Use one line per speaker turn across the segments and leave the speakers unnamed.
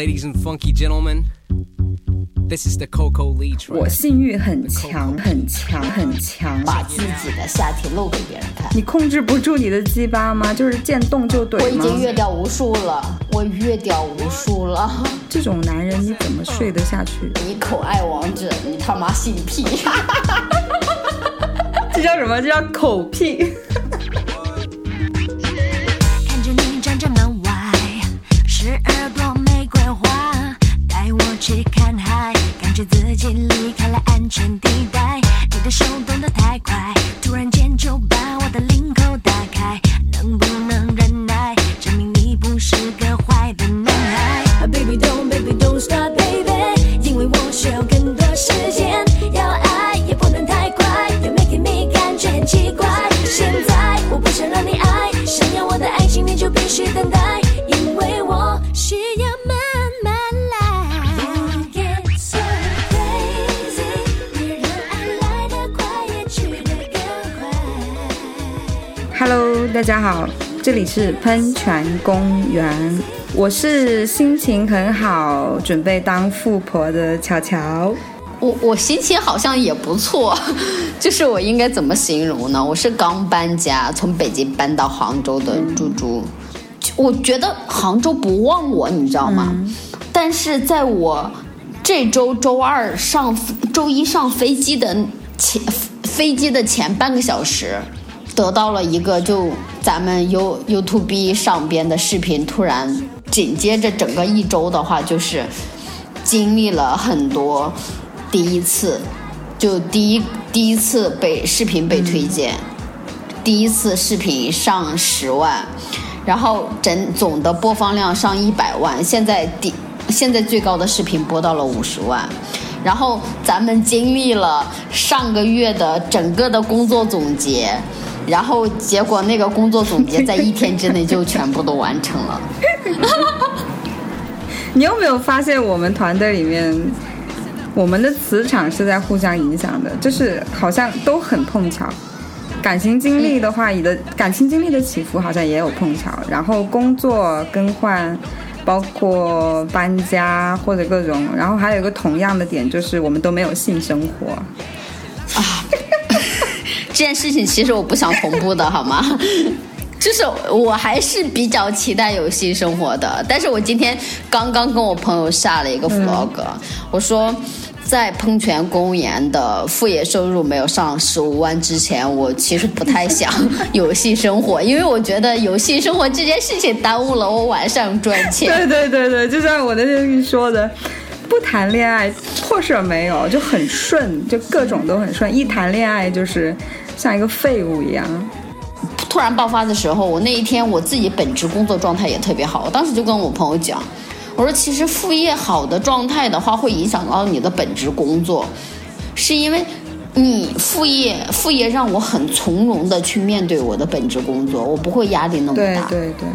Ladies and funky gentlemen, this is the Coco Lee
我.性欲很强，很强，很强。
把自己的下体露给别人看。
你控制不住你的鸡巴吗？就是见动就怼
我已经越？掉无数了，我越掉无数了。
这种男人你怎么睡得下去？
你口爱王者，你他妈性癖！
这叫什么？这叫口癖。
是
喷泉公园，我是心情很好，准备当富婆的巧巧。
我我心情好像也不错，就是我应该怎么形容呢？我是刚搬家，从北京搬到杭州的猪猪。我觉得杭州不忘我，你知道吗？但是在我这周周二上周一上飞机的前飞机的前半个小时，得到了一个就咱们 U YouTube 上边的视频，突然紧接着整个一周的话，就是经历了很多第一次，就第一第一次被视频被推荐，第一次视频上十万，然后整总的播放量上一百万，现在第现在最高的视频播到了五十万。然后咱们经历了上个月的整个的工作总结，然后结果那个工作总结在一天之内就全部都完成了。
你有没有发现我们团队里面，我们的磁场是在互相影响的，就是好像都很碰巧。感情经历的话，你的感情经历的起伏好像也有碰巧，然后工作更换，包括搬家或者各种，然后还有一个同样的点就是我们都没有性生活。
这件事情其实我不想同步的，好吗？就是我还是比较期待有性生活的，但是我今天刚刚跟我朋友下了一个 vlog，、我说在喷泉公园的副业收入没有上十五万之前，我其实不太想有性生活，因为我觉得有性生活这件事情耽误了我晚上赚钱。
对对对对，就像我那天跟你说的，不谈恋爱破事儿没有，就很顺，就各种都很顺。一谈恋爱就是像一个废物一样。
突然爆发的时候，我那一天我自己本职工作状态也特别好，我当时就跟我朋友讲，我说其实副业好的状态的话，会影响到你的本职工作，是因为你副业副业让我很从容的去面对我的本职工作，我不会压力那么大。
对对对，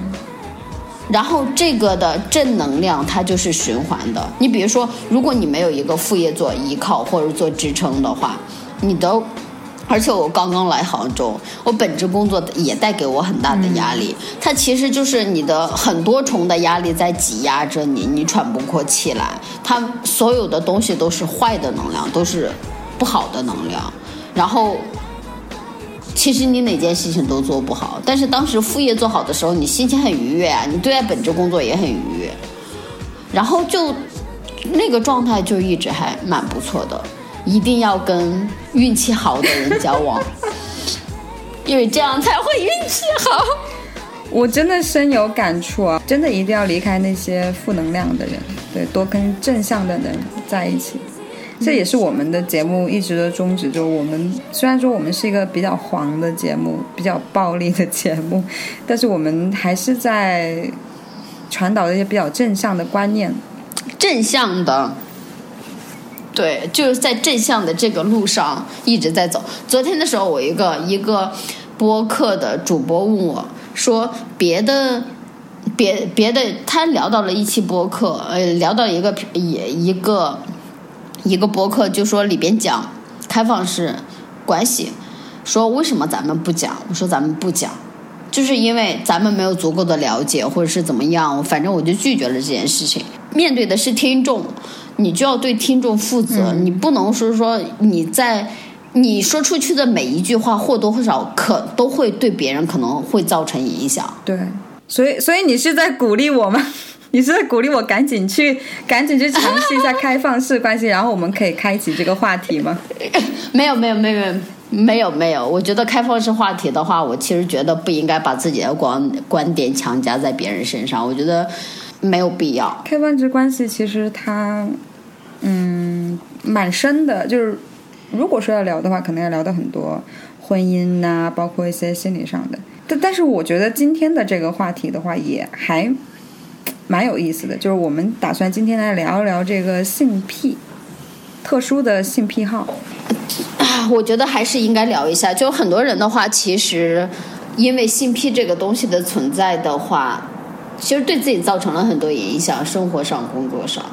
然后这个的正能量它就是循环的。你比如说，如果你没有一个副业做依靠或者做支撑的话，你的，而且我刚刚来杭州，我本职工作也带给我很大的压力。它其实就是你的很多重的压力在挤压着你，你喘不过气来。它所有的东西都是坏的能量，都是不好的能量。然后其实你哪件事情都做不好，但是当时副业做好的时候，你心情很愉悦啊，你对待本职工作也很愉悦，然后就那个状态就一直还蛮不错的。一定要跟运气好的人交往，因为这样才会运气好。
我真的深有感触啊！真的一定要离开那些负能量的人，对，多跟正向的人在一起。这也是我们的节目一直的宗旨，就我们虽然说我们是一个比较黄的节目，比较暴力的节目，但是我们还是在传导一些比较正向的观念。
正向的，对，就是在正向的这个路上一直在走。昨天的时候，我一个一个播客的主播问我说，别的。别别的，他聊到了一期播客，呃，聊到一个也一个一个播客，就说里边讲开放式关系，说为什么咱们不讲？我说咱们不讲，就是因为咱们没有足够的了解，或者是怎么样，反正我就拒绝了这件事情。面对的是听众，你就要对听众负责，你不能说说你在你说出去的每一句话或多或少可都会对别人可能会造成影响。
对，所以所以你是在鼓励我吗？你是在鼓励我赶紧去赶紧去尝试一下开放式关系，然后我们可以开启这个话题吗？
没有没有没有没有没有没有，我觉得开放式话题的话，我其实觉得不应该把自己的观观点强加在别人身上，我觉得没有必要。
开放式关系其实它，嗯，蛮深的。就是如果说要聊的话，可能要聊到很多婚姻呐、包括一些心理上的。但但是我觉得今天的这个话题的话，也还蛮有意思的。就是我们打算今天来聊一聊这个性癖，特殊的性癖好。
啊，我觉得还是应该聊一下。就很多人的话，其实因为性癖这个东西的存在的话，其实对自己造成了很多影响，生活上、工作上。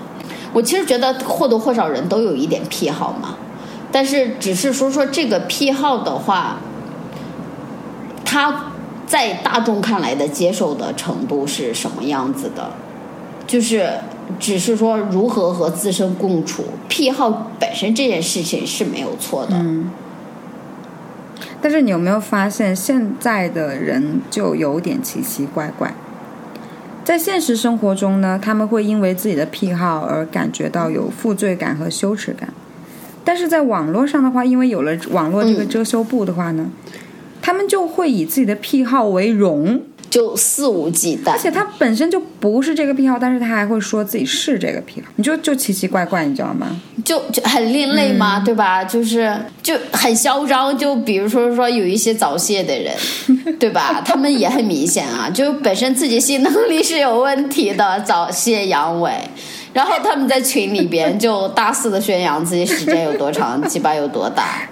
我其实觉得或多或少人都有一点癖好嘛，但是只是说说这个癖好的话，他在大众看来的接受的程度是什么样子的？就是只是说如何和自身共处，癖好本身这件事情是没有错的。
但是你有没有发现，现在的人就有点奇奇怪怪。在现实生活中呢，他们会因为自己的癖好而感觉到有负罪感和羞耻感，但是在网络上的话，因为有了网络这个遮羞布的话呢，他们就会以自己的癖好为荣，
就肆无忌惮
而。且他本身就不是这个癖好，但是他还会说自己是这个癖好，你就就奇奇怪怪，你知道吗？
就就很另类嘛，对吧？就是就很嚣张。就比如说说有一些早泄的人，对吧？他们也很明显啊，就本身自己性能力是有问题的，早泄阳痿。然后他们在群里边就大肆的宣扬自己时间有多长，鸡巴有多大，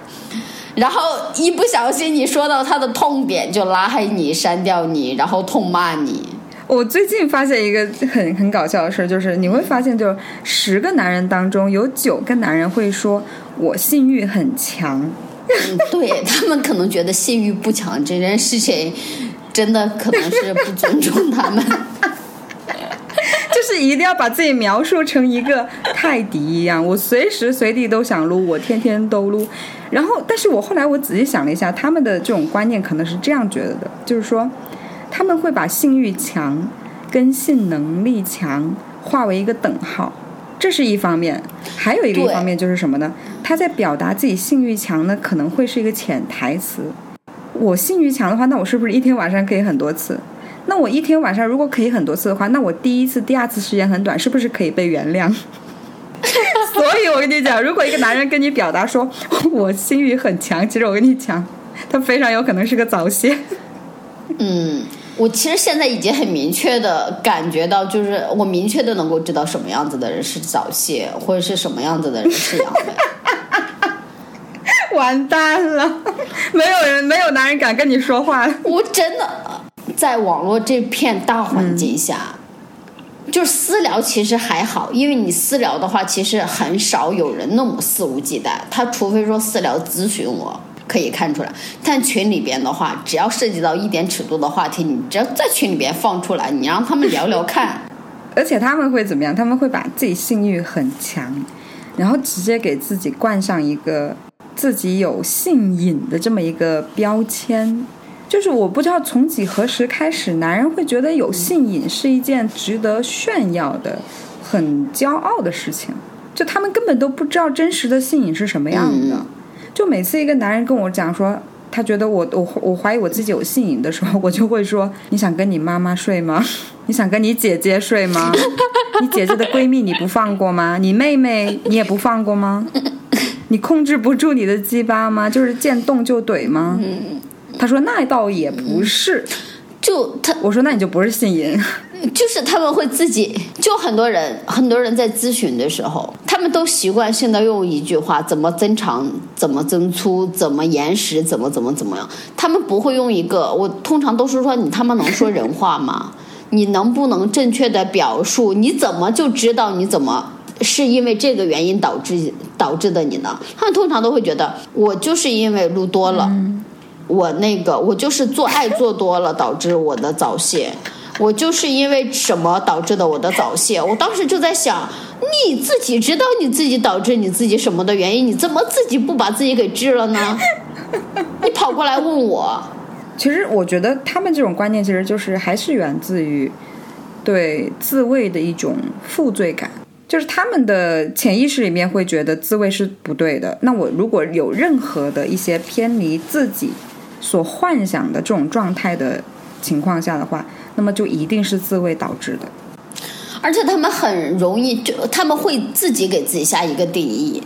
然后一不小心你说到他的痛点，就拉黑你、删掉你，然后痛骂你。
我最近发现一个很很搞笑的事儿，就是你会发现，就是十个男人当中有九个男人会说我性欲很强，
嗯，对 他们可能觉得性欲不强这件事情，真的可能是不尊重他们。
是一定要把自己描述成一个泰迪一样，我随时随地都想撸，我天天都撸。然后，但是我后来我仔细想了一下，他们的这种观念可能是这样觉得的，就是说他们会把性欲强跟性能力强划为一个等号，这是一方面。还有一个一方面就是什么呢？他在表达自己性欲强呢，可能会是一个潜台词。我性欲强的话，那我是不是一天晚上可以很多次？那我一天晚上如果可以很多次的话，那我第一次、第二次时间很短，是不是可以被原谅？所以我跟你讲，如果一个男人跟你表达说我性欲很强，其实我跟你讲，他非常有可能是个早泄。
嗯，我其实现在已经很明确的感觉到，就是我明确的能够知道什么样子的人是早泄，或者是什么样子的人是阳痿。
完蛋了，没有人，没有男人敢跟你说话。
我真的在网络这片大环境下，就是私聊其实还好，因为你私聊的话，其实很少有人那么肆无忌惮。他除非说私聊咨询我。可以看出来，但群里边的话，只要涉及到一点尺度的话题，你只要在群里边放出来，你让他们聊聊看，
而且他们会怎么样？他们会把自己性欲很强，然后直接给自己冠上一个自己有性瘾的这么一个标签。就是我不知道从几何时开始，男人会觉得有性瘾是一件值得炫耀的、很骄傲的事情。就他们根本都不知道真实的性瘾是什么样的。
嗯
就每次一个男人跟我讲说，他觉得我我我怀疑我自己有性瘾的时候，我就会说：你想跟你妈妈睡吗？你想跟你姐姐睡吗？你姐姐的闺蜜你不放过吗？你妹妹你也不放过吗？你控制不住你的鸡巴吗？就是见动就怼吗？他说那倒也不是。
就他
我说那你就不是性瘾。
就是他们会自己，就很多人，很多人在咨询的时候，他们都习惯性的用一句话：怎么增长，怎么增粗，怎么延时，怎么怎么怎么样。他们不会用一个，我通常都是说你他妈能说人话吗？你能不能正确的表述？你怎么就知道你怎么是因为这个原因导致导致的你呢？他们通常都会觉得我就是因为撸多了。我那个，我就是做爱做多了，导致我的早泄。我就是因为什么导致的我的早泄？我当时就在想，你自己知道你自己导致你自己什么的原因，你怎么自己不把自己给治了呢？你跑过来问我，
其实我觉得他们这种观念其实就是还是源自于对自慰的一种负罪感，就是他们的潜意识里面会觉得自慰是不对的。那我如果有任何的一些偏离自己所幻想的这种状态的情况下的话，那么就一定是自慰导致的。
而且他们很容易就他们会自己给自己下一个定义，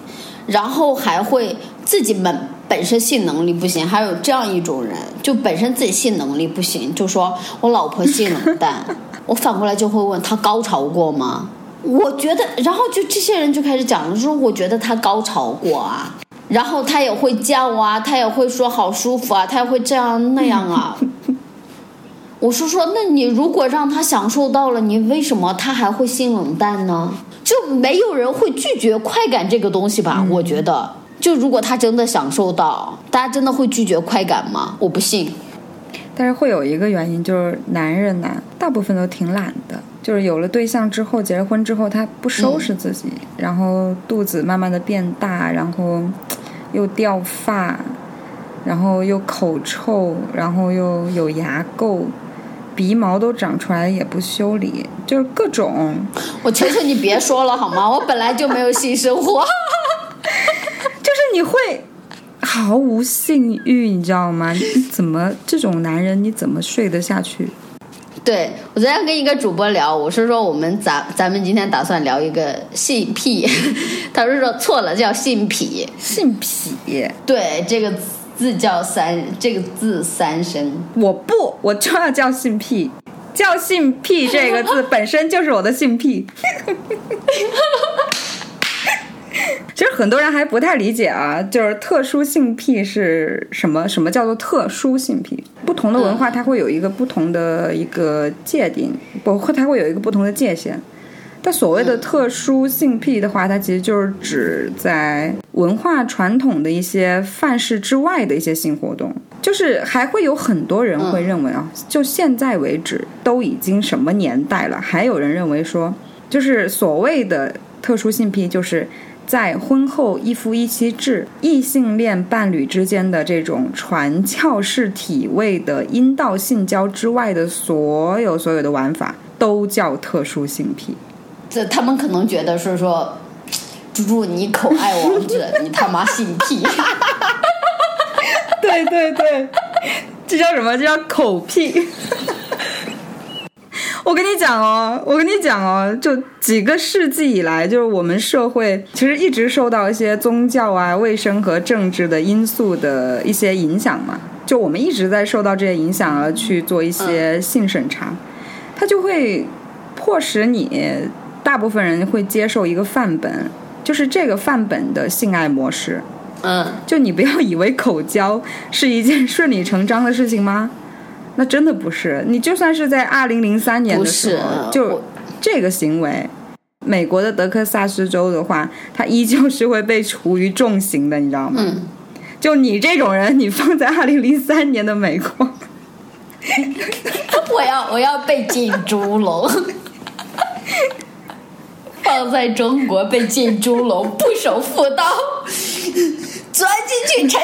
然后还会自己本本身性能力不行，还有这样一种人，就本身自己性能力不行，就说我老婆性冷淡，我反过来就会问他高潮过吗？我觉得，然后就这些人就开始讲了，说我觉得他高潮过啊，然后他也会叫啊，他也会说好舒服啊，他也会这样那样啊。我是说，那你如果让他享受到了，你为什么他还会性冷淡呢？就没有人会拒绝快感这个东西吧？我觉得，就如果他真的享受到，大家真的会拒绝快感吗？我不信。
但是会有一个原因，就是男人呐，大部分都挺懒的，就是有了对象之后，结了婚之后，他不收拾自己，然后肚子慢慢的变大，然后又掉发，然后又口臭，然后又有牙垢，鼻毛都长出来也不修理，就是各种，
我求求你别说了好吗？我本来就没有性生活。
就是你会毫无性欲，你知道吗？你怎么这种男人你怎么睡得下去？
对我昨天跟一个主播聊，我是说我们咱咱们今天打算聊一个性癖，他是说错了，叫性癖。
性癖，
对，这个字叫三，这个字三声。
我不，我就要叫性癖。叫性癖这个字本身就是我的性癖。其实很多人还不太理解啊，就是特殊性癖是什么？什么叫做特殊性癖？不同的文化它会有一个不同的一个界定，包括它会有一个不同的界限。但所谓的特殊性癖的话，它其实就是指在文化传统的一些范式之外的一些性活动。就是还会有很多人会认为啊，就现在为止都已经什么年代了，还有人认为说，就是所谓的特殊性癖，就是在婚后一夫一妻制、异性恋伴侣之间的这种传教式体位的阴道性交之外的所有所有的玩法，都叫特殊性癖。
这他们可能觉得是说，猪猪你口爱王者，你他妈性癖。
对对对，这叫什么？这叫口癖。我跟你讲哦，我跟你讲哦，就几个世纪以来，就是我们社会其实一直受到一些宗教啊、卫生和政治的因素的一些影响嘛。就我们一直在受到这些影响而去做一些性审查，它就会迫使你大部分人会接受一个范本，就是这个范本的性爱模式。
嗯，
就你不要以为口交是一件顺理成章的事情吗？那真的不是。你就算是在二零零三年的时候，就这个行为，美国的德克萨斯州的话，他依旧是会被处于重刑的，你知道吗？
嗯，
就你这种人，你放在二零零三年的美国，
我要我要被进猪笼，放在中国被进猪笼，不守妇道，钻进去沉。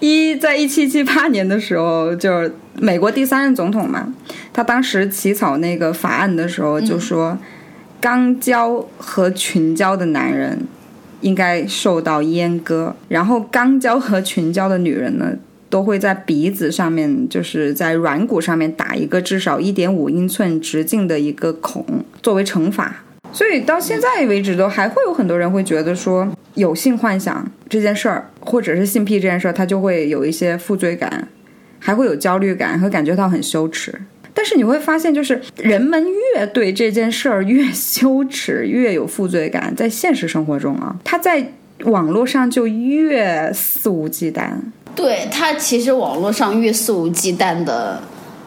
一在一七七八年的时候，就是美国第三任总统嘛，他当时起草那个法案的时候就说，肛交和群交的男人应该受到阉割，然后肛交和群交的女人呢，都会在鼻子上面，就是在软骨上面打一个至少一点五英寸直径的一个孔，作为惩罚。所以到现在为止，都还会有很多人会觉得说，有性幻想这件事儿，或者是性癖这件事儿，他就会有一些负罪感，还会有焦虑感，会感觉到很羞耻。但是你会发现，就是人们越对这件事儿越羞耻，越有负罪感，在现实生活中啊，他在网络上就越肆无忌惮。
对他，其实网络上越肆无忌惮的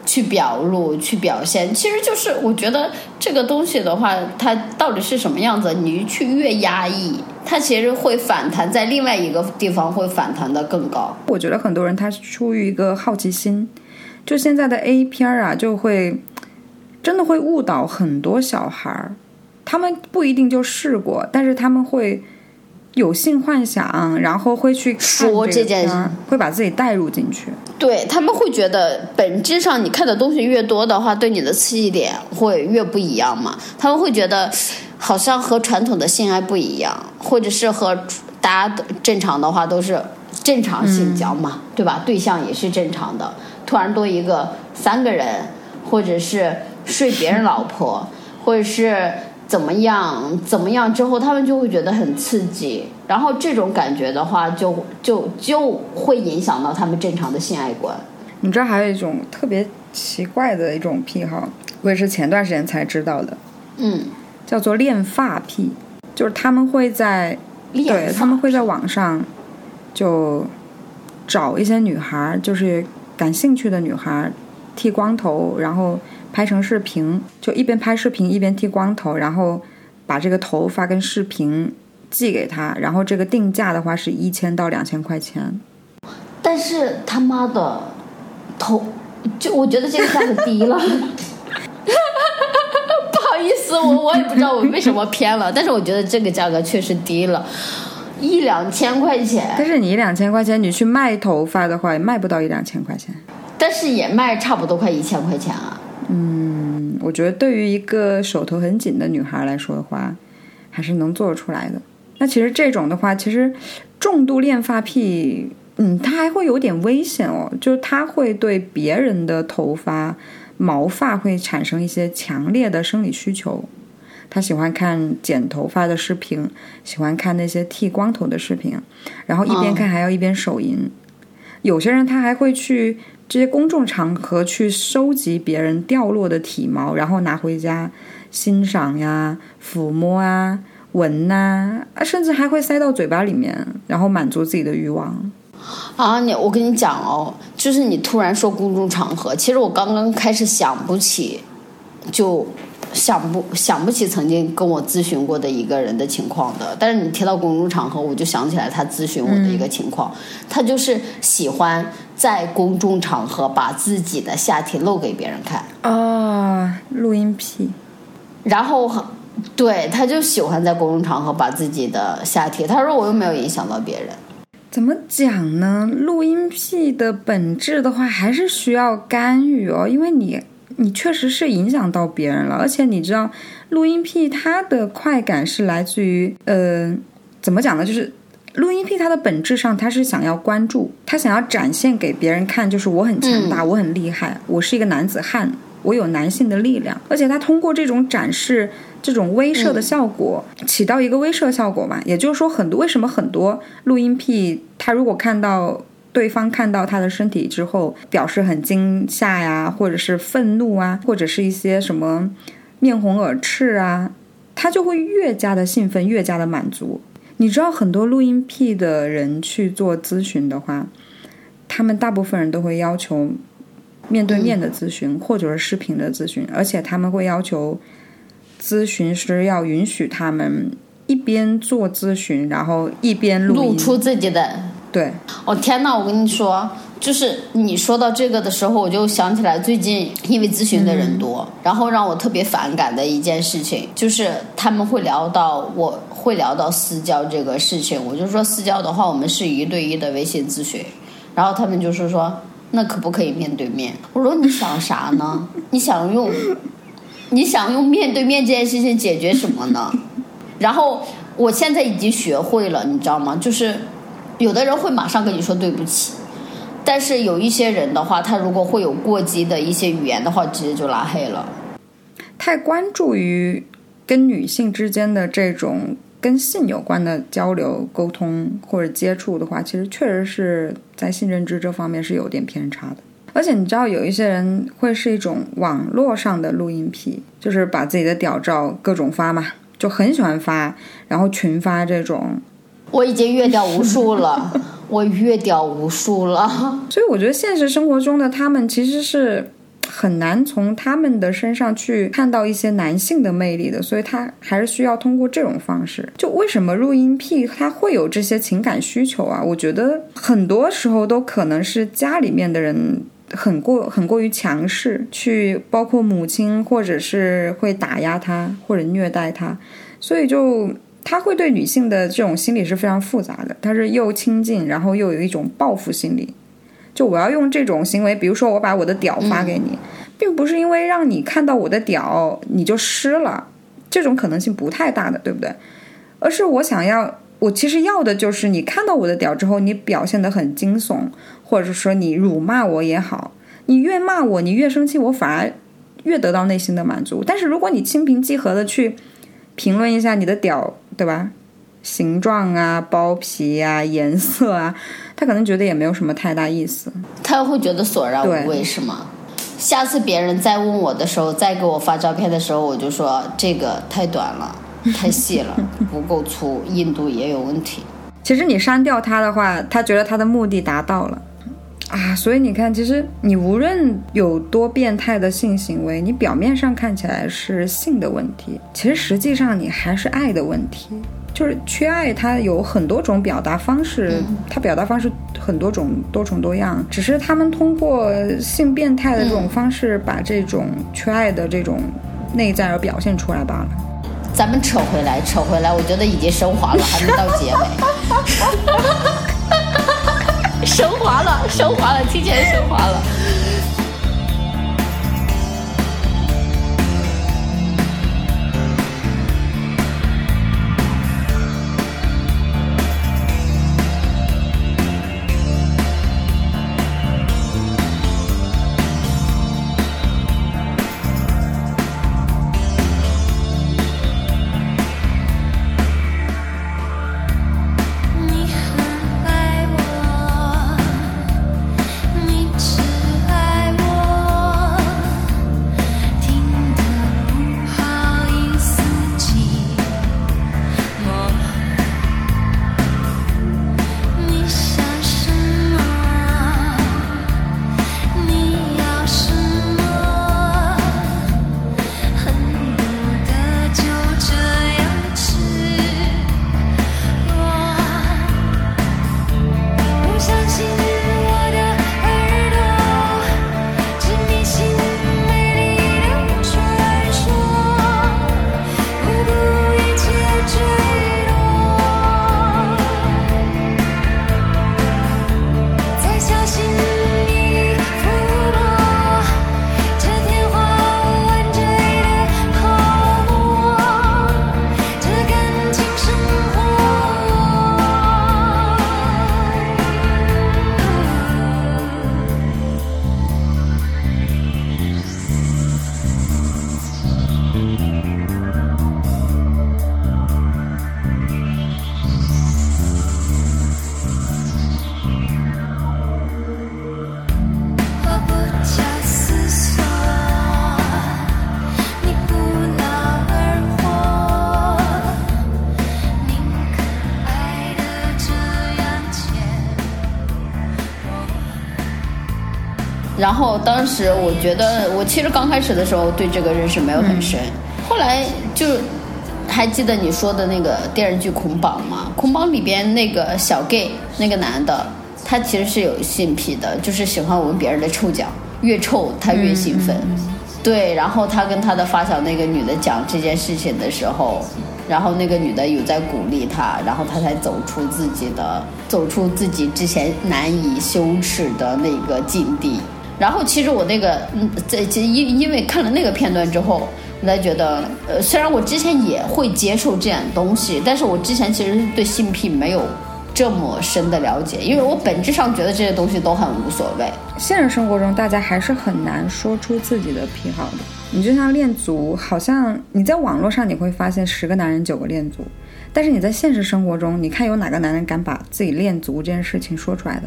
去表露、去表现，其实就是我觉得这个东西的话，它到底是什么样子，你去越压抑，它其实会反弹，在另外一个地方会反弹的更高。
我觉得很多人他是出于一个好奇心，就现在的 A 片啊，就会真的会误导很多小孩儿。他们不一定就试过，但是他们会有性幻想，然后会去这
说这件
事会把自己带入进去。
对他们会觉得，本质上你看的东西越多的话，对你的刺激点会越不一样嘛。他们会觉得，好像和传统的性爱不一样，或者是和大家正常的话都是正常性交嘛，对吧？对象也是正常的，突然多一个三个人，或者是睡别人老婆，或者是怎么样怎么样之后，他们就会觉得很刺激，然后这种感觉的话就，就就会影响到他们正常的性爱观。
你知道还有一种特别奇怪的一种癖好，我也是前段时间才知道的，
嗯，
叫做恋发癖，就是他们会在
恋
对
发。
他们会在网上就找一些女孩儿，就是感兴趣的女孩儿，剃光头，然后拍成视频，就一边拍视频一边剃光头，然后把这个头发跟视频寄给他，然后这个定价的话是一千到两千块钱。
但是他妈的头，就我觉得这个价格低了。不好意思，我我也不知道我为什么偏了，但是我觉得这个价格确实低了，一两千块钱，
但是你一两千块钱，你去卖头发的话，也卖不到一两千块钱。
但是也卖差不多快一千块钱啊。
嗯，我觉得对于一个手头很紧的女孩来说的话，还是能做出来的。那其实这种的话，其实重度恋发癖，嗯，它还会有点危险哦，就是它会对别人的头发、毛发会产生一些强烈的生理需求。他喜欢看剪头发的视频，喜欢看那些剃光头的视频，然后一边看还要一边手淫。有些人他还会去这些公众场合去收集别人掉落的体毛，然后拿回家欣赏呀、抚摸啊、闻呐、甚至还会塞到嘴巴里面，然后满足自己的欲望。
啊，你我跟你讲哦，就是你突然说公众场合，其实我刚刚开始想不起，就想不想不起曾经跟我咨询过的一个人的情况的。但是你提到公众场合，我就想起来他咨询我的一个情况，他就是喜欢在公众场合把自己的下体露给别人看，
啊，录音癖，
然后很对，他就喜欢在公众场合把自己的下体，他说我又没有影响到别人。
怎么讲呢？录音癖的本质的话，还是需要干预哦，因为你你确实是影响到别人了，而且你知道，录音癖它的快感是来自于呃，怎么讲呢？就是录音癖它的本质上，它是想要关注，它想要展现给别人看，就是我很强大，我很厉害，我是一个男子汉，我有男性的力量，而且他通过这种展示。这种威慑的效果、起到一个威慑效果嘛，也就是说，很多为什么很多录音癖，他如果看到对方看到他的身体之后，表示很惊吓呀，或者是愤怒啊，或者是一些什么面红耳赤啊，他就会越加的兴奋，越加的满足。你知道，很多录音癖的人去做咨询的话，他们大部分人都会要求面对面的咨询，或者是视频的咨询，而且他们会要求。咨询师要允许他们一边做咨询，然后一边录
露出自己的。
对，
哦天呐，我跟你说，就是你说到这个的时候，我就想起来最近因为咨询的人多，然后让我特别反感的一件事情，就是他们会聊到我会聊到私教这个事情，我就说私教的话，我们是一对一的微信咨询，然后他们就是说，那可不可以面对面？我说你想啥呢？你想用？你想用面对面这件事情解决什么呢？然后我现在已经学会了，你知道吗？就是有的人会马上跟你说对不起，但是有一些人的话，他如果会有过激的一些语言的话，直接就拉黑了。
太关注于跟女性之间的这种跟性有关的交流、沟通或者接触的话，其实确实是在性认知这方面是有点偏差的。而且你知道，有一些人会是一种网络上的录音癖，就是把自己的屌照各种发嘛，就很喜欢发，然后群发这种。
我已经越掉无数了，我越掉无数了。
所以我觉得现实生活中的他们其实是很难从他们的身上去看到一些男性的魅力的，所以他还是需要通过这种方式。就为什么录音癖他会有这些情感需求啊？我觉得很多时候都可能是家里面的人。很过很过于强势，去包括母亲或者是会打压他或者虐待他，所以就他会对女性的这种心理是非常复杂的，他是又亲近，然后又有一种报复心理。就我要用这种行为，比如说我把我的屌发给你，并不是因为让你看到我的屌你就湿了，这种可能性不太大的，对不对？而是我想要，我其实要的就是你看到我的屌之后，你表现得很惊悚，或者是说你辱骂我也好，你越骂我，你越生气，我反而越得到内心的满足。但是如果你心平气和的去评论一下你的屌，对吧？形状啊、包皮啊、颜色啊，他可能觉得也没有什么太大意思。
他会觉得索然无味是吗？下次别人再问我的时候，再给我发照片的时候，我就说这个太短了，太细了，不够粗，硬度也有问题。
其实你删掉他的话，他觉得他的目的达到了啊。所以你看，其实你无论有多变态的性行为，你表面上看起来是性的问题，其实实际上你还是爱的问题。就是缺爱，它有很多种表达方式，它表达方式很多种，多种多样。只是他们通过性变态的这种方式，把这种缺爱的这种内在而表现出来罢了。
咱们扯回来，扯回来，我觉得已经升华了，还没到结尾。升华了，升华了，提前升华了。后当时我觉得，我其实刚开始的时候对这个认识没有很深，后来就还记得你说的那个电视剧《捆绑》吗？《捆绑》里边那个小 gay 那个男的，他其实是有性癖的，就是喜欢闻别人的臭脚，越臭他越兴奋。对，然后他跟他的发小那个女的讲这件事情的时候，然后那个女的有在鼓励他，然后他才走出自己的，走出自己之前难以羞耻的那个境地。然后其实我那个，嗯，在这因因为看了那个片段之后，我才觉得，呃，虽然我之前也会接受这样东西，但是我之前其实对性癖没有这么深的了解，因为我本质上觉得这些东西都很无所谓。
现实生活中，大家还是很难说出自己的癖好的。你就像恋足，好像你在网络上你会发现十个男人九个恋足，但是你在现实生活中，你看有哪个男人敢把自己恋足这件事情说出来的？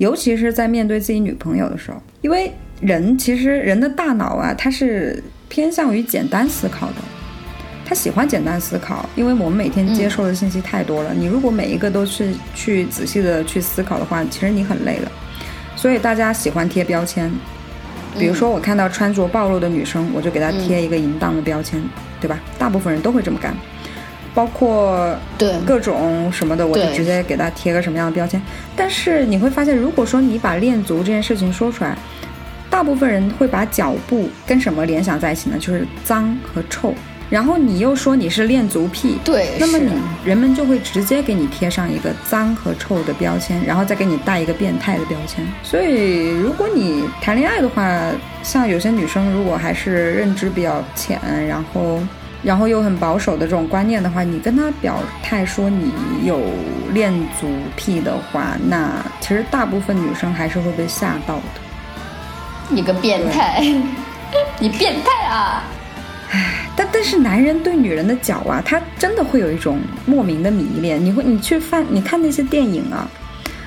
尤其是在面对自己女朋友的时候，因为人其实人的大脑啊，它是偏向于简单思考的。他喜欢简单思考，因为我们每天接受的信息太多了。你如果每一个都是去仔细的去思考的话，其实你很累了。所以大家喜欢贴标签，比如说我看到穿着暴露的女生，我就给她贴一个淫荡的标签，对吧？大部分人都会这么干，包括
对
各种什么的，我就直接给他贴个什么样的标签。但是你会发现，如果说你把恋足这件事情说出来，大部分人会把脚步跟什么联想在一起呢？就是脏和臭。然后你又说你是恋足癖，
对
那么你人们就会直接给你贴上一个脏和臭的标签，然后再给你带一个变态的标签。所以如果你谈恋爱的话，像有些女生如果还是认知比较浅，然后然后又很保守的这种观念的话，你跟他表态说你有恋足癖的话，那其实大部分女生还是会被吓到的。
你个变态，你变态啊！
唉但但是男人对女人的脚啊，他真的会有一种莫名的迷恋。你会你去翻你看那些电影啊，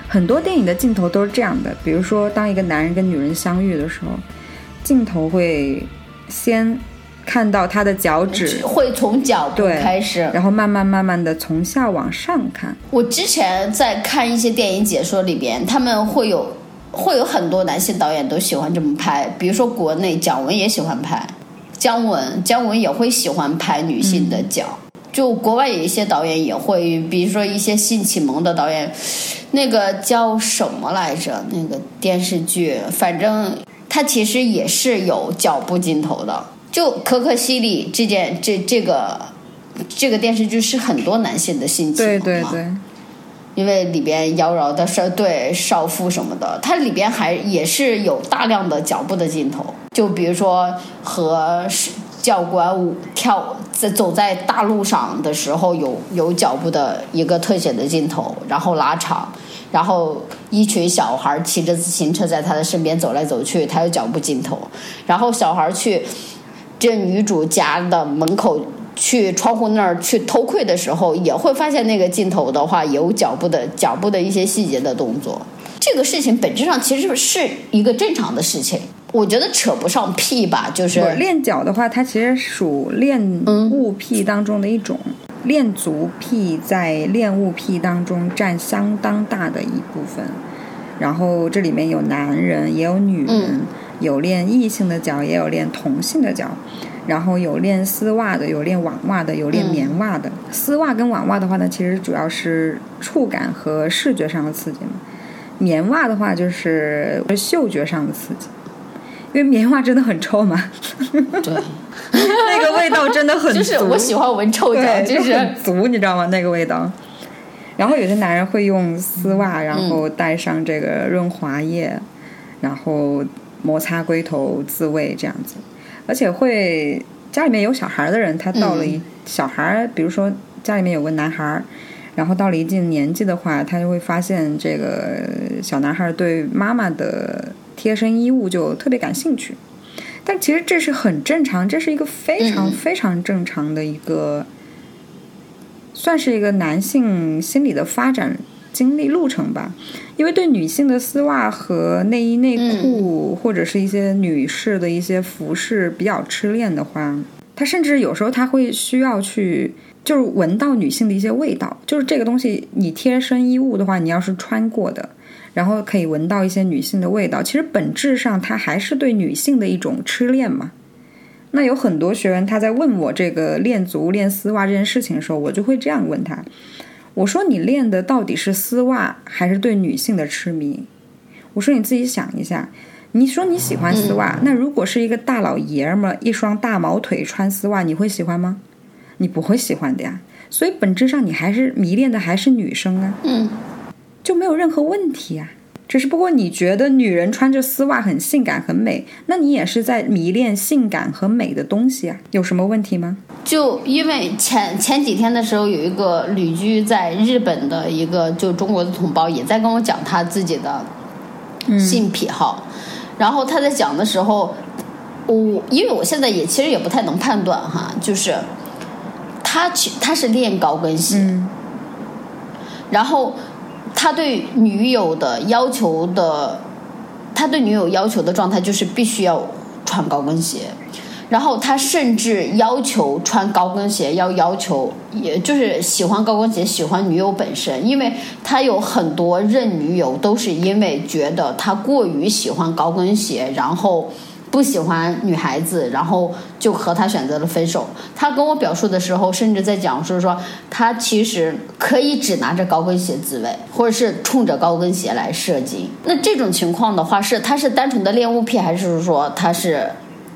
很多电影的镜头都是这样的。比如说，当一个男人跟女人相遇的时候，镜头会先看到他的脚趾，
会从脚部
对，
开始。
然后慢慢慢慢的从下往上看。
我之前在看一些电影解说里边，他们会有会有很多男性导演都喜欢这么拍，比如说国内姜文也喜欢拍，姜文姜文也会喜欢拍女性的脚。就国外有一些导演也会，比如说一些性启蒙的导演，那个叫什么来着？那个电视剧，反正他其实也是有脚步镜头的。就可可西里这件这这个这个电视剧是很多男性的性启蒙
对对对，
因为里边妖娆的少对少妇什么的，它里边还也是有大量的脚步的镜头，就比如说和是教官舞跳在走在大路上的时候有有脚步的一个特写的镜头，然后拉长，然后一群小孩骑着自行车在他的身边走来走去，他有脚步镜头，然后小孩去这女主家的门口去窗户那儿去偷窥的时候，也会发现那个镜头的话有脚步的脚步的一些细节的动作。这个事情本质上其实是一个正常的事情，我觉得扯不上屁吧，就是
不练脚的话，它其实属练物癖当中的一种。恋足癖在恋物癖当中占相当大的一部分，然后这里面有男人，也有女人，
嗯
有练异性的脚，也有练同性的脚，然后有练丝袜的，有练网袜的，有练棉袜的。丝袜跟网袜的话呢，其实主要是触感和视觉上的刺激嘛。棉袜的话就是嗅觉上的刺激，因为棉袜真的很臭嘛，
对，
那个味道真的很足。
就是我喜欢闻臭脚，
对，
就是
很足，你知道吗？那个味道。然后有些男人会用丝袜，然后带上这个润滑液，然后摩擦龟头自慰这样子，而且会家里面有小孩的人，他到了一、小孩，比如说家里面有个男孩儿，然后到了一定年纪的话，他就会发现这个小男孩对妈妈的贴身衣物就特别感兴趣。但其实这是很正常，这是一个非常
嗯
非常正常的一个，算是一个男性心理的发展经历路程吧。因为对女性的丝袜和内衣内裤，或者是一些女士的一些服饰比较痴恋的话，他甚至有时候他会需要去。就是闻到女性的一些味道，就是这个东西，你贴身衣物的话，你要是穿过的，然后可以闻到一些女性的味道，其实本质上它还是对女性的一种痴恋嘛。那有很多学员他在问我这个恋足、恋丝袜这件事情的时候，我就会这样问他：我说你练的到底是丝袜，还是对女性的痴迷？我说你自己想一下，你说你喜欢丝袜，那如果是一个大老爷们儿一双大毛腿穿丝袜，你会喜欢吗？你不会喜欢的呀。所以本质上你还是迷恋的还是女生啊。
嗯，
就没有任何问题啊。只是不过你觉得女人穿着丝袜很性感很美，那你也是在迷恋性感和美的东西啊，有什么问题吗？
就因为前前几天的时候，有一个旅居在日本的一个就中国的同胞也在跟我讲他自己的性癖好，然后他在讲的时候，我因为我现在也其实也不太能判断哈，就是他去他是练高跟鞋，
嗯
然后他对女友的要求的，他对女友要求的状态就是必须要穿高跟鞋，然后他甚至要求穿高跟鞋要要求，也就是喜欢高跟鞋，喜欢女友本身，因为他有很多任女友都是因为觉得他过于喜欢高跟鞋，然后不喜欢女孩子，然后就和他选择了分手。他跟我表述的时候，甚至在讲说说他其实可以只拿着高跟鞋自慰，或者是冲着高跟鞋来射精。那这种情况的话，是他是单纯的恋物癖，还是说他是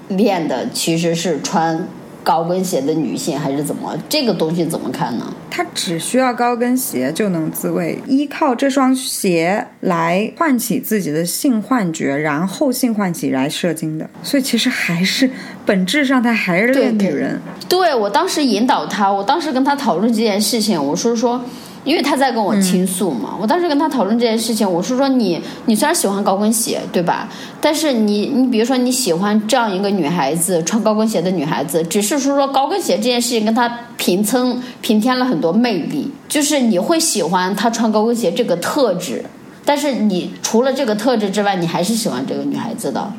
练的其实是穿高跟鞋的女性，还是怎么？这个东西怎么看呢？
她只需要高跟鞋就能自慰，依靠这双鞋来唤起自己的性幻觉，然后性唤起来射精的。所以其实还是本质上她还是恋女人。
对我当时引导她，我当时跟她讨论这件事情，我说说。因为他在跟我倾诉嘛，我当时跟他讨论这件事情，我是说你，你虽然喜欢高跟鞋，对吧？但是你，你比如说你喜欢这样一个女孩子，穿高跟鞋的女孩子，只是说说高跟鞋这件事情跟她平增平添了很多魅力，就是你会喜欢她穿高跟鞋这个特质，但是你除了这个特质之外，你还是喜欢这个女孩子的，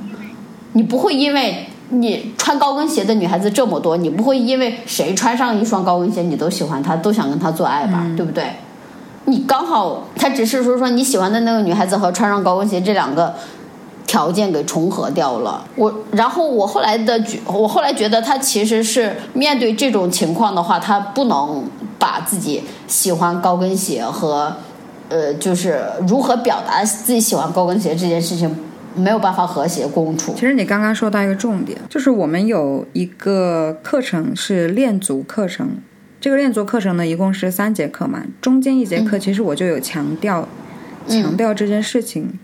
你不会因为你穿高跟鞋的女孩子这么多，你不会因为谁穿上一双高跟鞋你都喜欢她，都想跟她做爱吧，对不对？你刚好，他只是说说你喜欢的那个女孩子和穿上高跟鞋这两个条件给重合掉了。我，然后我后来的觉，我后来觉得他其实是面对这种情况的话，他不能把自己喜欢高跟鞋和呃，就是如何表达自己喜欢高跟鞋这件事情没有办法和谐共处。
其实你刚刚说到一个重点，就是我们有一个课程是练足课程。这个练足课程呢，一共是三节课嘛，中间一节课其实我就有强调，强调这件事情，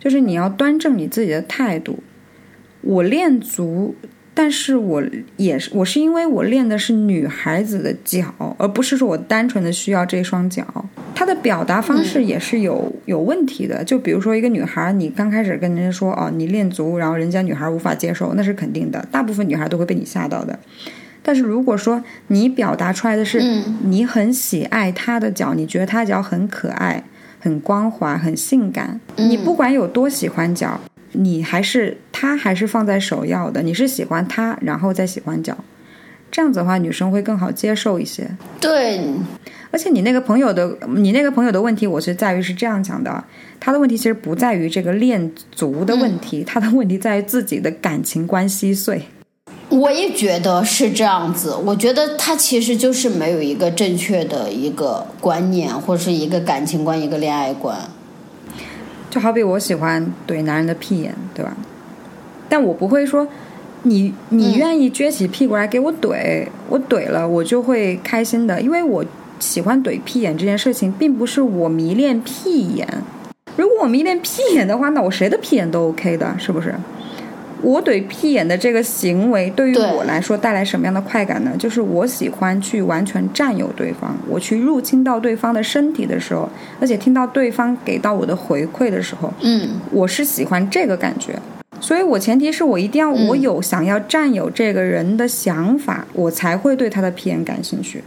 就是你要端正你自己的态度。我练足，但是我也是，我是因为我练的是女孩子的脚，而不是说我单纯的需要这双脚。她的表达方式也是有有问题的，就比如说一个女孩，你刚开始跟人家说哦，你练足，然后人家女孩无法接受，那是肯定的，大部分女孩都会被你吓到的。但是如果说你表达出来的是你很喜爱她的脚，你觉得她脚很可爱、很光滑、很性感，你不管有多喜欢脚，你还是她还是放在首要的，你是喜欢她，然后再喜欢脚，这样子的话女生会更好接受一些。
对，
而且你那个朋友的你那个朋友的问题，我是在于是这样讲的，他的问题其实不在于这个恋足的问题，他的问题在于自己的感情观稀碎。
我也觉得是这样子，我觉得他其实就是没有一个正确的一个观念，或者是一个感情观、一个恋爱观。
就好比我喜欢怼男人的屁眼，对吧？但我不会说，你你愿意撅起屁股来给我怼，我怼了我就会开心的，因为我喜欢怼屁眼这件事情，并不是我迷恋屁眼。如果我迷恋屁眼的话，那我谁的屁眼都 OK 的，是不是？我怼屁眼的这个行为对于我来说带来什么样的快感呢？就是我喜欢去完全占有对方，我去入侵到对方的身体的时候，而且听到对方给到我的回馈的时候，
嗯，
我是喜欢这个感觉。所以我前提是我一定要我有想要占有这个人的想法，我才会对他的屁眼感兴趣。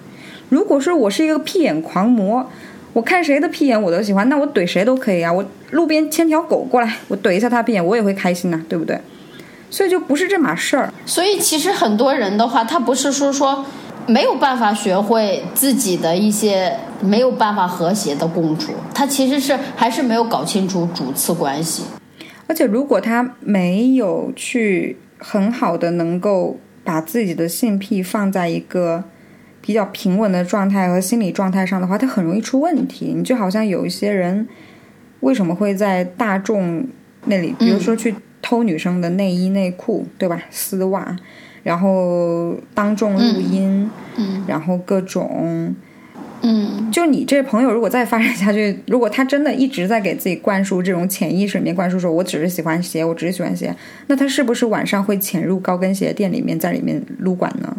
如果说我是一个屁眼狂魔，我看谁的屁眼我都喜欢，那我怼谁都可以啊。我路边牵条狗过来，我怼一下他屁眼，我也会开心呐，对不对？所以就不是这码事儿。
所以其实很多人的话，他不是说说没有办法学会自己的一些没有办法和谐的共处，他其实是还是没有搞清楚主次关系。
而且如果他没有去很好的能够把自己的性癖放在一个比较平稳的状态和心理状态上的话，他很容易出问题。你就好像有一些人为什么会在大众那里，比如说去。偷女生的内衣内裤，对吧？丝袜，然后当众录音，
嗯，
然后各种，
嗯，
就你这朋友如果再发展下去，如果他真的一直在给自己灌输这种潜意识里面灌输说，我只是喜欢鞋，我只是喜欢鞋，那他是不是晚上会潜入高跟鞋店里面，在里面撸管呢？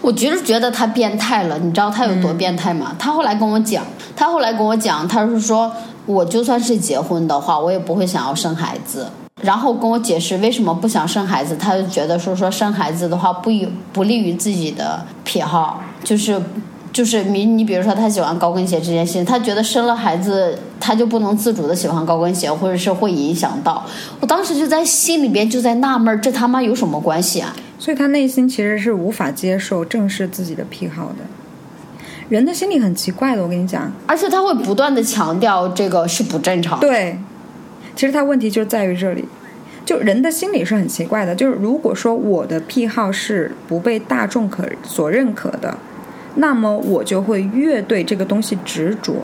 我就是觉得他变态了，你知道他有多变态吗？他后来跟我讲，他后来跟我讲，他是说我就算是结婚的话，我也不会想要生孩子。然后跟我解释为什么不想生孩子，他就觉得说说生孩子的话不不利于自己的癖好，就是就是你你比如说他喜欢高跟鞋这件事情，他觉得生了孩子他就不能自主的喜欢高跟鞋，或者是会影响到。我当时就在心里边就在纳闷，这他妈有什么关系啊？
所以他内心其实是无法接受正视自己的癖好的。人的心理很奇怪的，我跟你讲，
而且他会不断的强调这个是不正常。
对。其实他问题就在于这里，就人的心理是很奇怪的，就是如果说我的癖好是不被大众可所认可的，那么我就会越对这个东西执着。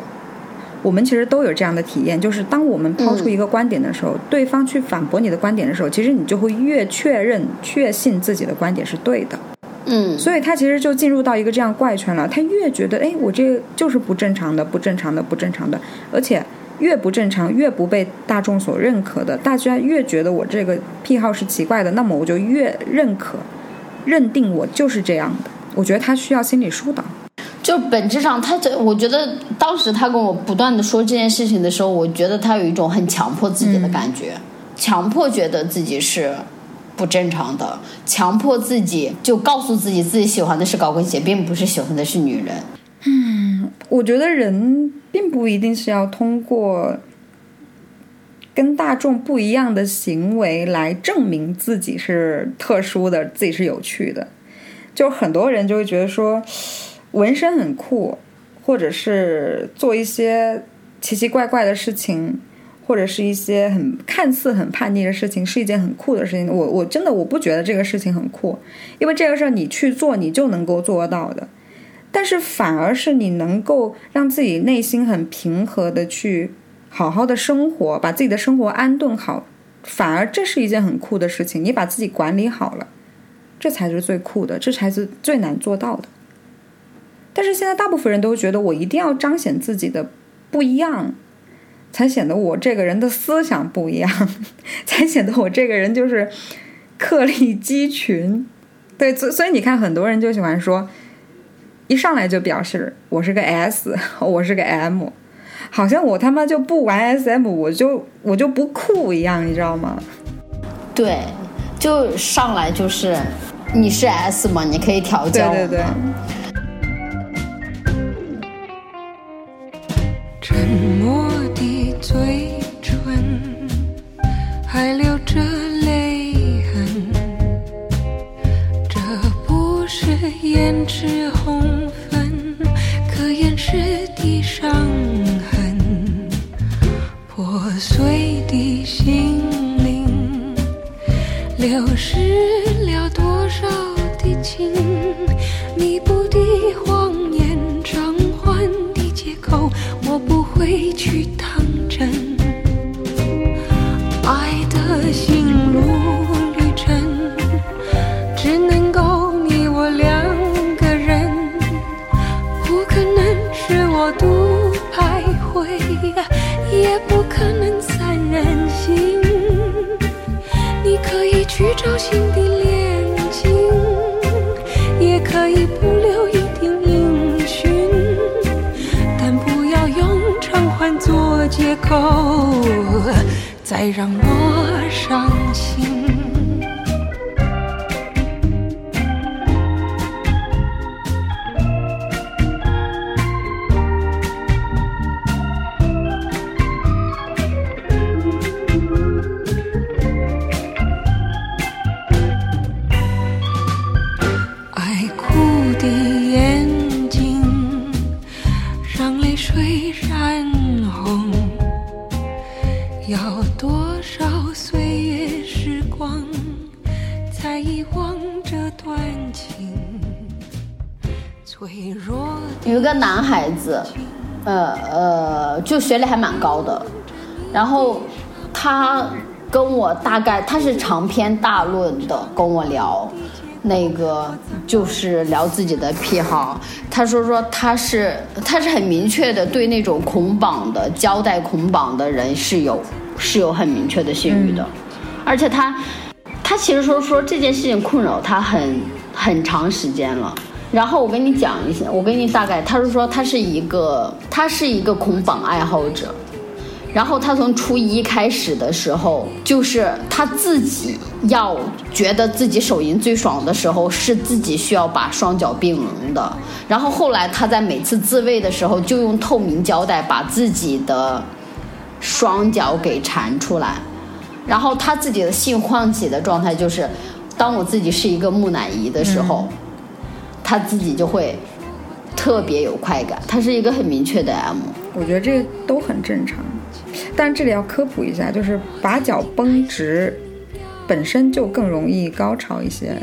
我们其实都有这样的体验，就是当我们抛出一个观点的时候，对方去反驳你的观点的时候，其实你就会越确认、确信自己的观点是对的。
嗯，
所以他其实就进入到一个这样怪圈了。他越觉得，哎，我这个就是不正常的、不正常的、不正常的，而且越不正常、越不被大众所认可的，大家越觉得我这个癖好是奇怪的，那么我就越认可、认定我就是这样的。我觉得他需要心理疏导。
就本质上，他这，我觉得当时他跟我不断的说这件事情的时候，我觉得他有一种很强迫自己的感觉，强迫觉得自己是不正常的，强迫自己就告诉自己自己喜欢的是高跟鞋，并不是喜欢的是女人。
嗯我觉得人并不一定是要通过跟大众不一样的行为来证明自己是特殊的，自己是有趣的。就很多人就会觉得说，纹身很酷，或者是做一些奇奇怪怪的事情，或者是一些很看似很叛逆的事情，是一件很酷的事情。我我真的我不觉得这个事情很酷，因为这个事儿你去做，你就能够做到的。但是反而是你能够让自己内心很平和的去好好的生活，把自己的生活安顿好，反而这是一件很酷的事情。你把自己管理好了，这才是最酷的，这才是最难做到的。但是现在大部分人都觉得我一定要彰显自己的不一样，才显得我这个人的思想不一样，才显得我这个人就是鹤立鸡群。对，所所以你看，很多人就喜欢说。一上来就表示我是个 S，我是个 M，好像我他妈就不玩 SM，我就我就不酷一样，你知道吗？
对，就上来就是你是 S 吗？你可以调教我
对对对
有一个男孩子，呃呃，就学历还蛮高的，然后他跟我大概他是长篇大论的跟我聊，那个就是聊自己的癖好。他说说他是他是很明确的对那种捆绑的胶带捆绑的人是有是有很明确的信誉的，而且他他其实说说这件事情困扰他很很长时间了。然后我跟你讲一下，我跟你大概，他是说他是一个他是一个捆绑爱好者，然后他从初一开始的时候，就是他自己要觉得自己手淫最爽的时候，是自己需要把双脚并拢的。然后后来他在每次自慰的时候，就用透明胶带把自己的双脚给缠出来。然后他自己的性唤起的状态就是，当我自己是一个木乃伊的时候，他自己就会特别有快感。他是一个很明确的 M。
我觉得这个都很正常，但这里要科普一下，就是把脚绷直，本身就更容易高潮一些。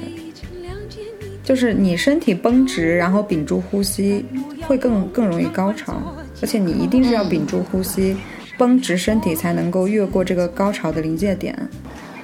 就是你身体绷直，然后屏住呼吸，会更更容易高潮。而且你一定是要屏住呼吸，绷直身体才能够越过这个高潮的临界点。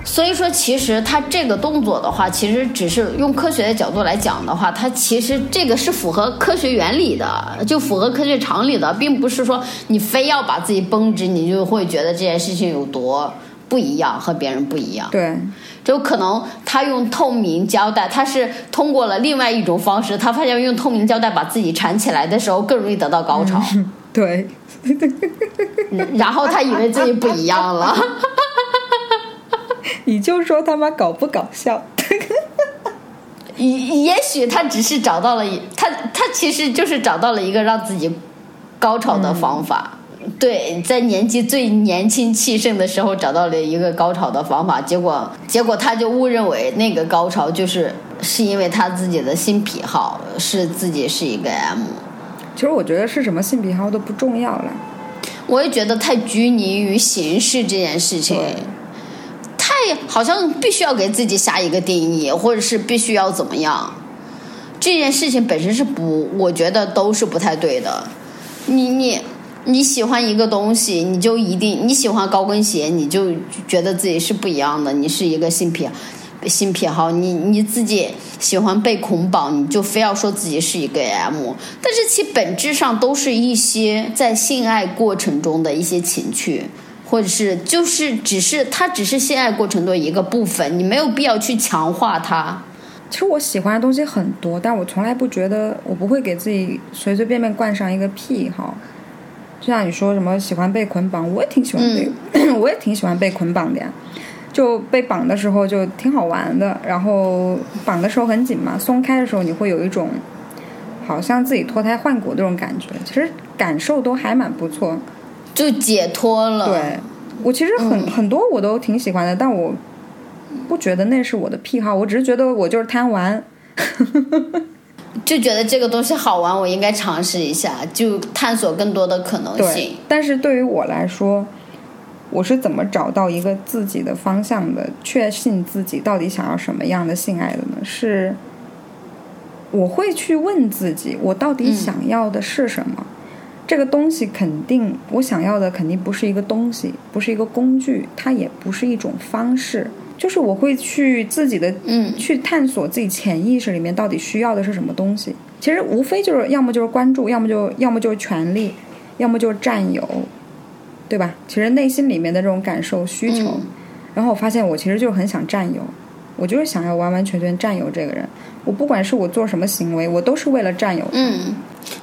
所以说，其实他这个动作的话，其实只是用科学的角度来讲的话，它其实这个是符合科学原理的，就符合科学常理的，并不是说你非要把自己绷直，你就会觉得这件事情有多不一样，和别人不一样。
对，
就可能他用透明胶带，他是通过了另外一种方式，他发现用透明胶带把自己缠起来的时候更容易得到高潮，
对，
然后他以为自己不一样了。
你就说他妈搞不搞笑？
也也许他只是找到了一他他其实就是找到了一个让自己高潮的方法。对，在年纪最年轻气盛的时候找到了一个高潮的方法，结果结果他就误认为那个高潮就是是因为他自己的性癖好，是自己是一个 M。
其实我觉得是什么性癖好都不重要了。
我也觉得太拘泥于形式这件事情，太好像必须要给自己下一个定义，或者是必须要怎么样。这件事情本身是不，我觉得都是不太对的。你你你喜欢一个东西，你就一定你喜欢高跟鞋，你就觉得自己是不一样的，你是一个性癖性癖好。你你自己喜欢被捆绑，你就非要说自己是一个 M，但是其本质上都是一些在性爱过程中的一些情趣。或者是就是只是它只是性爱过程的一个部分，你没有必要去强化它。
其实我喜欢的东西很多，但我从来不觉得我不会给自己随随便便冠上一个癖好。就像你说什么喜欢被捆绑，我也挺喜欢被，我也挺喜欢被捆绑的呀。就被绑的时候就挺好玩的，然后绑的时候很紧嘛，松开的时候你会有一种好像自己脱胎换骨那种感觉，其实感受都还蛮不错。
就解脱了。
对，我其实很、很多我都挺喜欢的，但我不觉得那是我的癖好，我只是觉得我就是贪玩。
就觉得这个东西好玩，我应该尝试一下，就探索更多的可能性。，
但是对于我来说，我是怎么找到一个自己的方向的，确信自己到底想要什么样的性爱的呢？是我会去问自己，我到底想要的是什么？这个东西肯定，我想要的肯定不是一个东西，不是一个工具，它也不是一种方式。就是我会去自己的，
嗯
去探索自己潜意识里面到底需要的是什么东西。其实无非就是要么就是关注，要么就要么就是权利，要么就是占有，对吧？其实内心里面的这种感受需求，
嗯
然后我发现我其实就是很想占有，我就是想要完完全全占有这个人。我不管是我做什么行为，我都是为了占有。
嗯，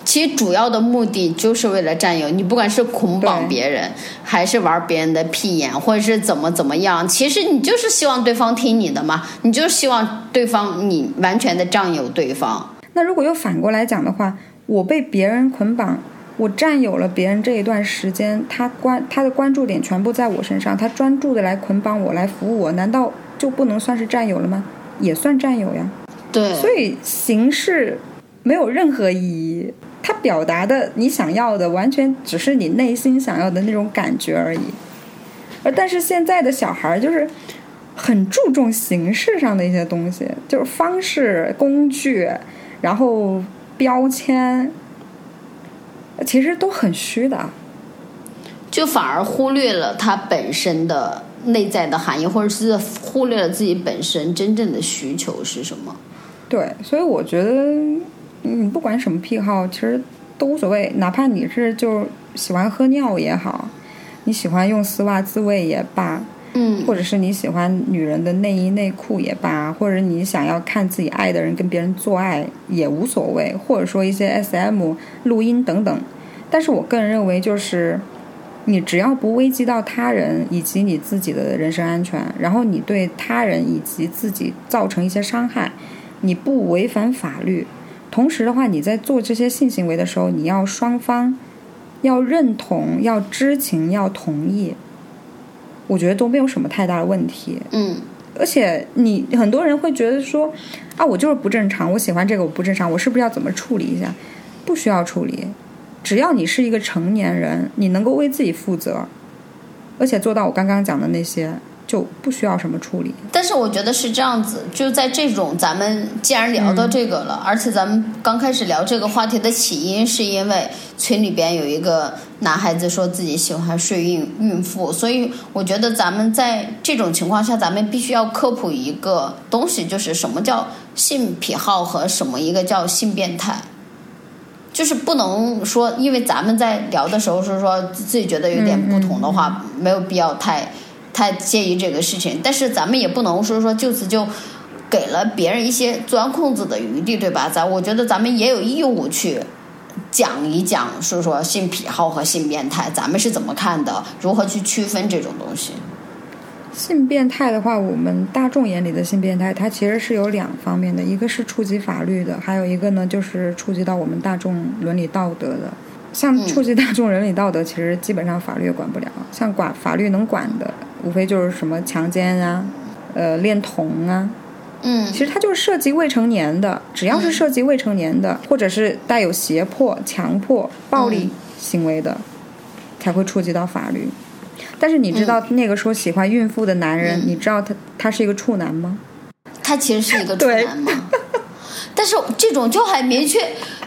其实主要的目的就是为了占有你，不管是捆绑别人，还是玩别人的屁眼，或者是怎么怎么样，其实你就是希望对方听你的嘛，你就是希望对方你完全的占有对方。
那如果又反过来讲的话，我被别人捆绑，我占有了别人这一段时间，他关他的关注点全部在我身上，他专注的来捆绑我，来服务我，难道就不能算是占有了吗？也算占有呀。
对，
所以形式没有任何意义，它表达的你想要的，完全只是你内心想要的那种感觉而已。而但是现在的小孩儿就是很注重形式上的一些东西，就是方式、工具，然后标签，其实都很虚的。
就反而忽略了它本身的内在的含义，或者是忽略了自己本身真正的需求是什么。
对，所以我觉得，嗯，不管什么癖好，其实都无所谓。哪怕你是就喜欢喝尿也好，你喜欢用丝袜自慰也罢，
嗯，
或者是你喜欢女人的内衣内裤也罢，或者你想要看自己爱的人跟别人做爱也无所谓，或者说一些 SM 录音等等。但是我个人认为，就是你只要不危及到他人以及你自己的人身安全，然后你对他人以及自己造成一些伤害，你不违反法律，同时的话，你在做这些性行为的时候，你要双方要认同、要知情、要同意，我觉得都没有什么太大的问题。
嗯，
而且你很多人会觉得说，啊，我就是不正常，我喜欢这个我不正常，我是不是要怎么处理一下？不需要处理，只要你是一个成年人，你能够为自己负责，而且做到我刚刚讲的那些，就不需要什么处理。
但是我觉得是这样子，就在这种咱们既然聊到这个了，而且咱们刚开始聊这个话题的起因，是因为群里边有一个男孩子说自己喜欢睡孕孕妇，所以我觉得咱们在这种情况下，咱们必须要科普一个东西，就是什么叫性癖好和什么一个叫性变态。就是不能说，因为咱们在聊的时候是说自己觉得有点不同的话，没有必要太太介意这个事情。但是咱们也不能说说就此就给了别人一些钻空子的余地，对吧？咱我觉得咱们也有义务去讲一讲，说说性癖好和性变态，咱们是怎么看的，如何去区分这种东西。
性变态的话，我们大众眼里的性变态，它其实是有两方面的，一个是触及法律的，还有一个呢就是触及到我们大众伦理道德的。像触及大众伦理道德，其实基本上法律也管不了。像管法律能管的，无非就是什么强奸啊，呃，恋童啊。
嗯
其实它就是涉及未成年的，只要是涉及未成年的，或者是带有胁迫、强迫、暴力行为的，才会触及到法律。但是你知道那个说喜欢孕妇的男人，你知道他他是一个处男吗？
他其实是一个处男吗。但是这种就很明确，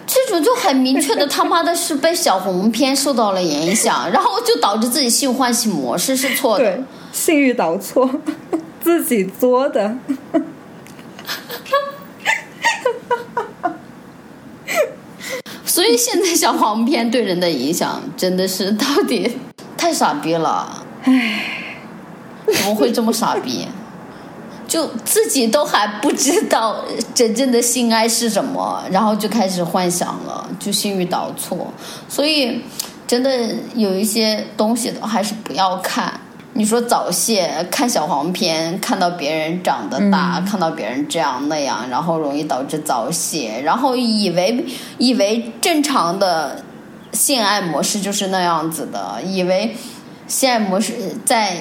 这种就很明确的 他妈的是被小红片受到了影响，然后就导致自己性唤醒模式是错的。
对，性欲导错，自己作的。
所以现在小黄片对人的影响真的是到底太傻逼了。唉，怎么会这么傻逼？就自己都还不知道真正的性爱是什么，然后就开始幻想了，就性欲导错。所以，真的有一些东西都还是不要看。你说早泄，看小黄片，看到别人长得大，看到别人这样那样，然后容易导致早泄，然后以为以为正常的性爱模式就是那样子的，以为性爱模式在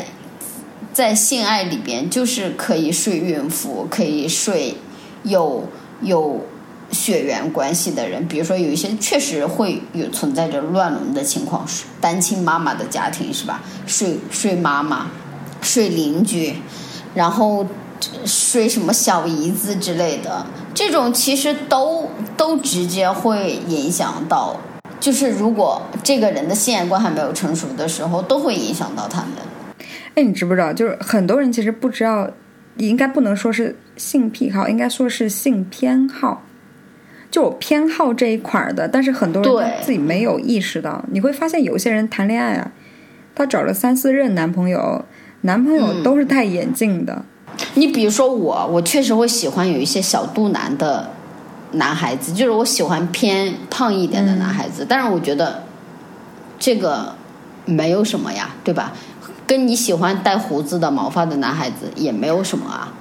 在性爱里边就是可以睡孕妇，可以睡有有血缘关系的人，比如说有一些确实会有存在着乱伦的情况，单亲妈妈的家庭是吧？睡睡妈妈，睡邻居，然后睡什么小姨子之类的，这种其实都都直接会影响到，就是如果这个人的性爱观还没有成熟的时候，都会影响到他们。
哎，你知不知道？就是很多人其实不知道，应该不能说是性癖好，应该说是性偏好。就我偏好这一块儿的，但是很多人
对
自己没有意识到。你会发现有些人谈恋爱啊，他找了三四任男朋友，男朋友都是戴眼镜的。
你比如说我，我确实会喜欢有一些小肚腩的男孩子，就是我喜欢偏胖一点的男孩子，但是我觉得这个没有什么呀，对吧？跟你喜欢带胡子的毛发的男孩子也没有什么啊，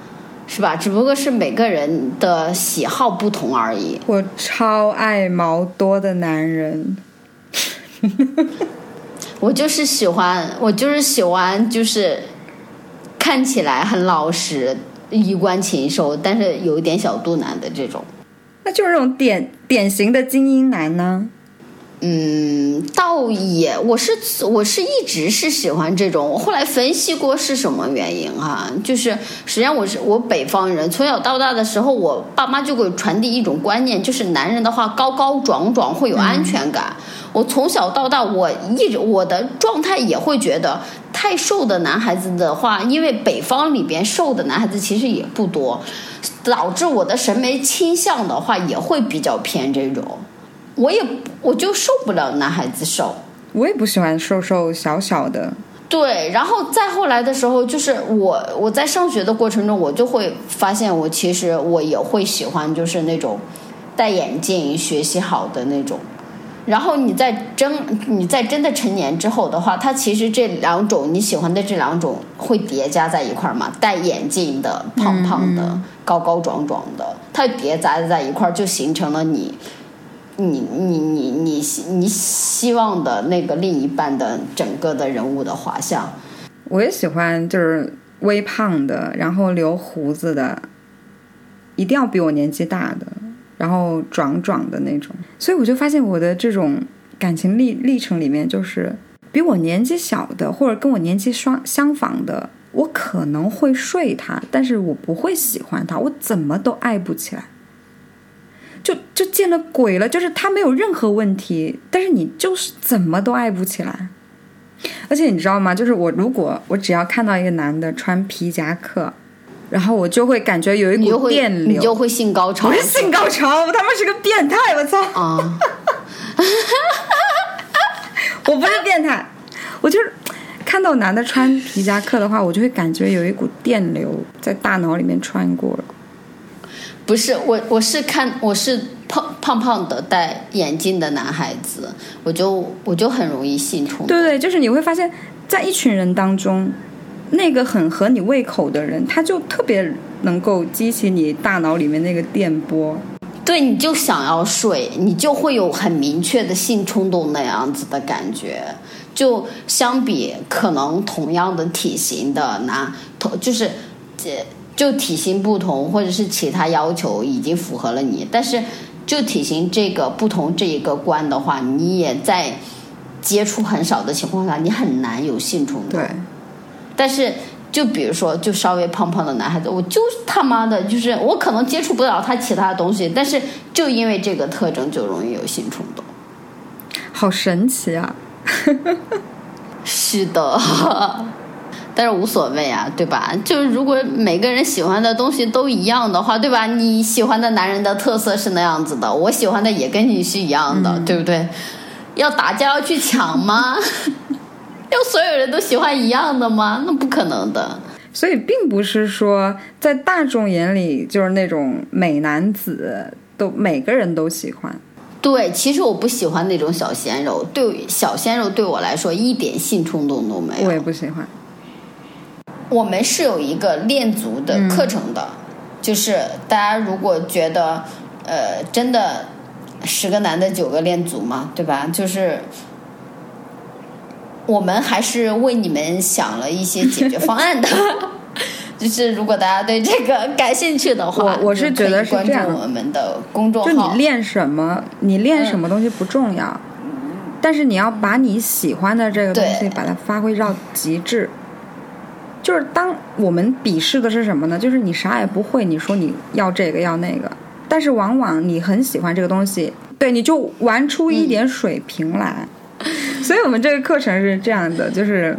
是吧？只不过是每个人的喜好不同而已。
我超爱毛多的男人，
我就是喜欢，我就是喜欢，就是看起来很老实、衣冠禽兽，但是有一点小肚腩的这种。
那就是那种典典型的精英男呢。
嗯，倒也，我是我是一直是喜欢这种。我后来分析过是什么原因哈、就是实际上我是我北方人，从小到大的时候，我爸妈就给我传递一种观念，就是男人的话高高壮壮会有安全感。我从小到大，我一直我的状态也会觉得，太瘦的男孩子的话，因为北方里边瘦的男孩子其实也不多，导致我的审美倾向的话也会比较偏这种。我也我就受不了男孩子瘦。
我也不喜欢瘦瘦小小的，
对，然后再后来的时候，就是我我在上学的过程中，我就会发现，我其实我也会喜欢，就是那种戴眼镜、学习好的那种。然后你在真你在真的成年之后的话，它其实这两种你喜欢的这两种会叠加在一块儿嘛？戴眼镜的、胖胖的、高高壮壮的，它叠加在一块儿，就形成了你你你你你你希望的那个另一半的整个的人物的画像。
我也喜欢就是微胖的，然后留胡子的，一定要比我年纪大的，然后壮壮的那种。所以我就发现我的这种感情历历程里面，就是比我年纪小的或者跟我年纪双相仿的，我可能会睡他，但是我不会喜欢他，我怎么都爱不起来。就就见了鬼了，就是他没有任何问题，但是你就是怎么都爱不起来。而且你知道吗？就是我如果我只要看到一个男的穿皮夹克，然后我就会感觉有一股电流，
你就会性高潮
不是性高潮，我他妈是个变态，我操！
啊！
我不是变态，我就是看到男的穿皮夹克的话，我就会感觉有一股电流在大脑里面穿过了。
不是我，我是看我是胖胖胖的戴眼镜的男孩子，我就我就很容易性冲动。
对对，就是你会发现在一群人当中，那个很合你胃口的人，他就特别能够激起你大脑里面那个电波。
对，你就想要睡，你就会有很明确的性冲动那样子的感觉。就相比可能同样的体型的男，同就是这就体型不同，或者是其他要求已经符合了你，但是就体型这个不同这一个关的话，你也在接触很少的情况下，你很难有性冲动。
对，
但是就比如说，就稍微胖胖的男孩子，我就他妈的，就是我可能接触不了他其他的东西，但是就因为这个特征，就容易有性冲动。
好神奇啊！
是的，但是无所谓啊，对吧？就是如果每个人喜欢的东西都一样的话，对吧？你喜欢的男人的特色是那样子的，我喜欢的也跟你是一样的，对不对？要打架要去抢吗？要所有人都喜欢一样的吗？那不可能的。
所以并不是说在大众眼里就是那种美男子都每个人都喜欢。
对，其实我不喜欢那种小鲜肉，对小鲜肉对我来说一点性冲动都没有。
我也不喜欢。
我们是有一个练足的课程的，就是大家如果觉得呃真的十个男的九个练足嘛，对吧？就是我们还是为你们想了一些解决方案的。就是如果大家对这个感兴趣的话，
我我是觉得
关注我们的公众号
就
号。
你练什么，你练什么东西不重要，但是你要把你喜欢的这个东西
对
把它发挥到极致。就是当我们鄙视的是什么呢？就是你啥也不会，你说你要这个要那个，但是往往你很喜欢这个东西，对，你就玩出一点水平来。所以我们这个课程是这样的，就是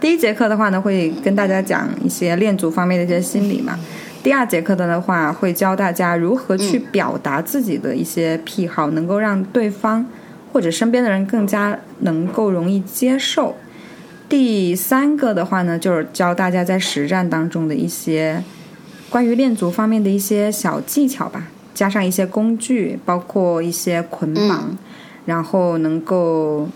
第一节课的话呢，会跟大家讲一些练组方面的一些心理嘛。第二节课的话，会教大家如何去表达自己的一些癖好，能够让对方或者身边的人更加能够容易接受。第三个的话呢，就是教大家在实战当中的一些关于练足方面的一些小技巧吧，加上一些工具，包括一些捆绑，然后能够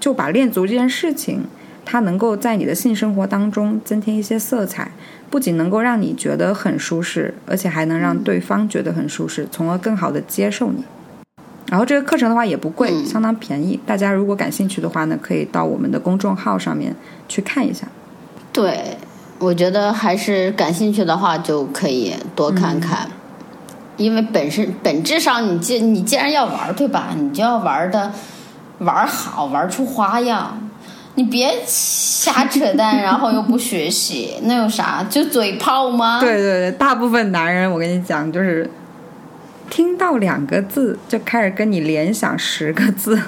就把练足这件事情，它能够在你的性生活当中增添一些色彩，不仅能够让你觉得很舒适，而且还能让对方觉得很舒适，从而更好的接受你。然后这个课程的话也不贵，相当便宜。大家如果感兴趣的话呢，可以到我们的公众号上面去看一下。
对，我觉得还是感兴趣的话就可以多看看，因为本身本质上你既你既然要玩儿，对吧？你就要玩的玩儿好，玩出花样。你别瞎扯淡，然后又不学习，那有啥？就嘴炮吗？
对对对，大部分男人我跟你讲，就是听到两个字就开始跟你联想十个字。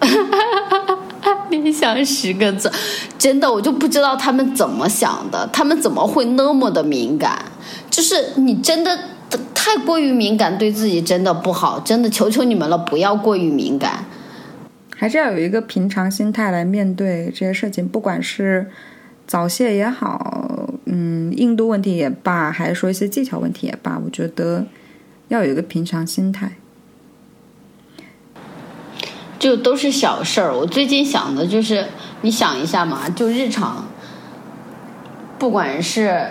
联想十个字，真的我就不知道他们怎么想的，他们怎么会那么的敏感？就是你真的太过于敏感，对自己真的不好，真的求求你们了，不要过于敏感。
还是要有一个平常心态来面对这些事情，不管是早泄也好，嗯，硬度问题也罢，还是说一些技巧问题也罢，我觉得要有一个平常心态。
就都是小事儿。我最近想的就是，你想一下嘛，就日常，不管是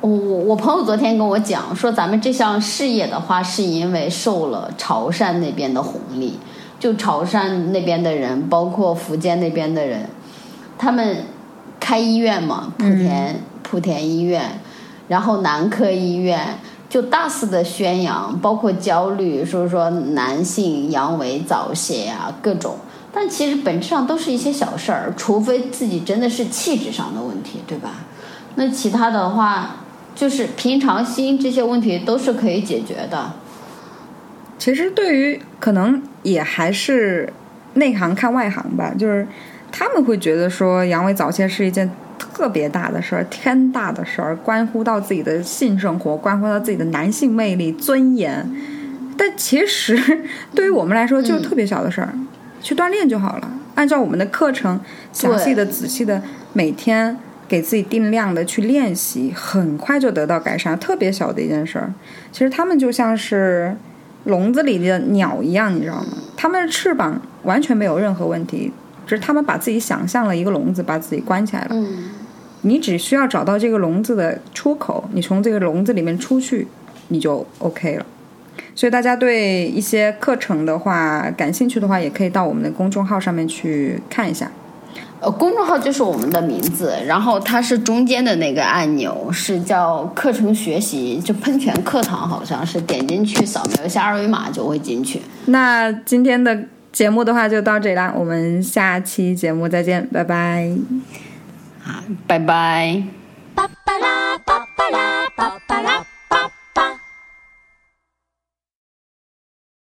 我我我朋友昨天跟我讲说，咱们这项事业的话，是因为受了潮汕那边的红利，就潮汕那边的人，包括福建那边的人，他们开医院嘛，莆田、莆田医院，然后男科医院。就大肆的宣扬，包括焦虑，说说男性阳痿、早泄啊，各种但其实本质上都是一些小事儿，除非自己真的是气质上的问题，对吧？那其他的话，就是平常心这些问题都是可以解决的。
其实对于可能也还是内行看外行吧，就是他们会觉得说阳痿早泄是一件特别大的事儿，天大的事儿，关乎到自己的性生活，关乎到自己的男性魅力、尊严。但其实 对于我们来说，就是特别小的事儿，去锻炼就好了。按照我们的课程，详细的、仔细的，每天给自己定量的去练习，很快就得到改善。特别小的一件事儿，其实他们就像是笼子里的鸟一样，你知道吗？他们的翅膀完全没有任何问题，只是他们把自己想象了一个笼子，把自己关起来了。
嗯，
你只需要找到这个笼子的出口，你从这个笼子里面出去，你就 OK 了。所以大家对一些课程的话感兴趣的话，也可以到我们的公众号上面去看一下。
呃，公众号就是我们的名字，然后它是中间的那个按钮是叫课程学习，就喷泉课堂，好像是点进去扫描一下二维码就会进去。
那今天的节目的话就到这里啦，我们下期节目再见，拜拜，
好，拜拜，叭叭啦，叭叭啦，叭叭啦。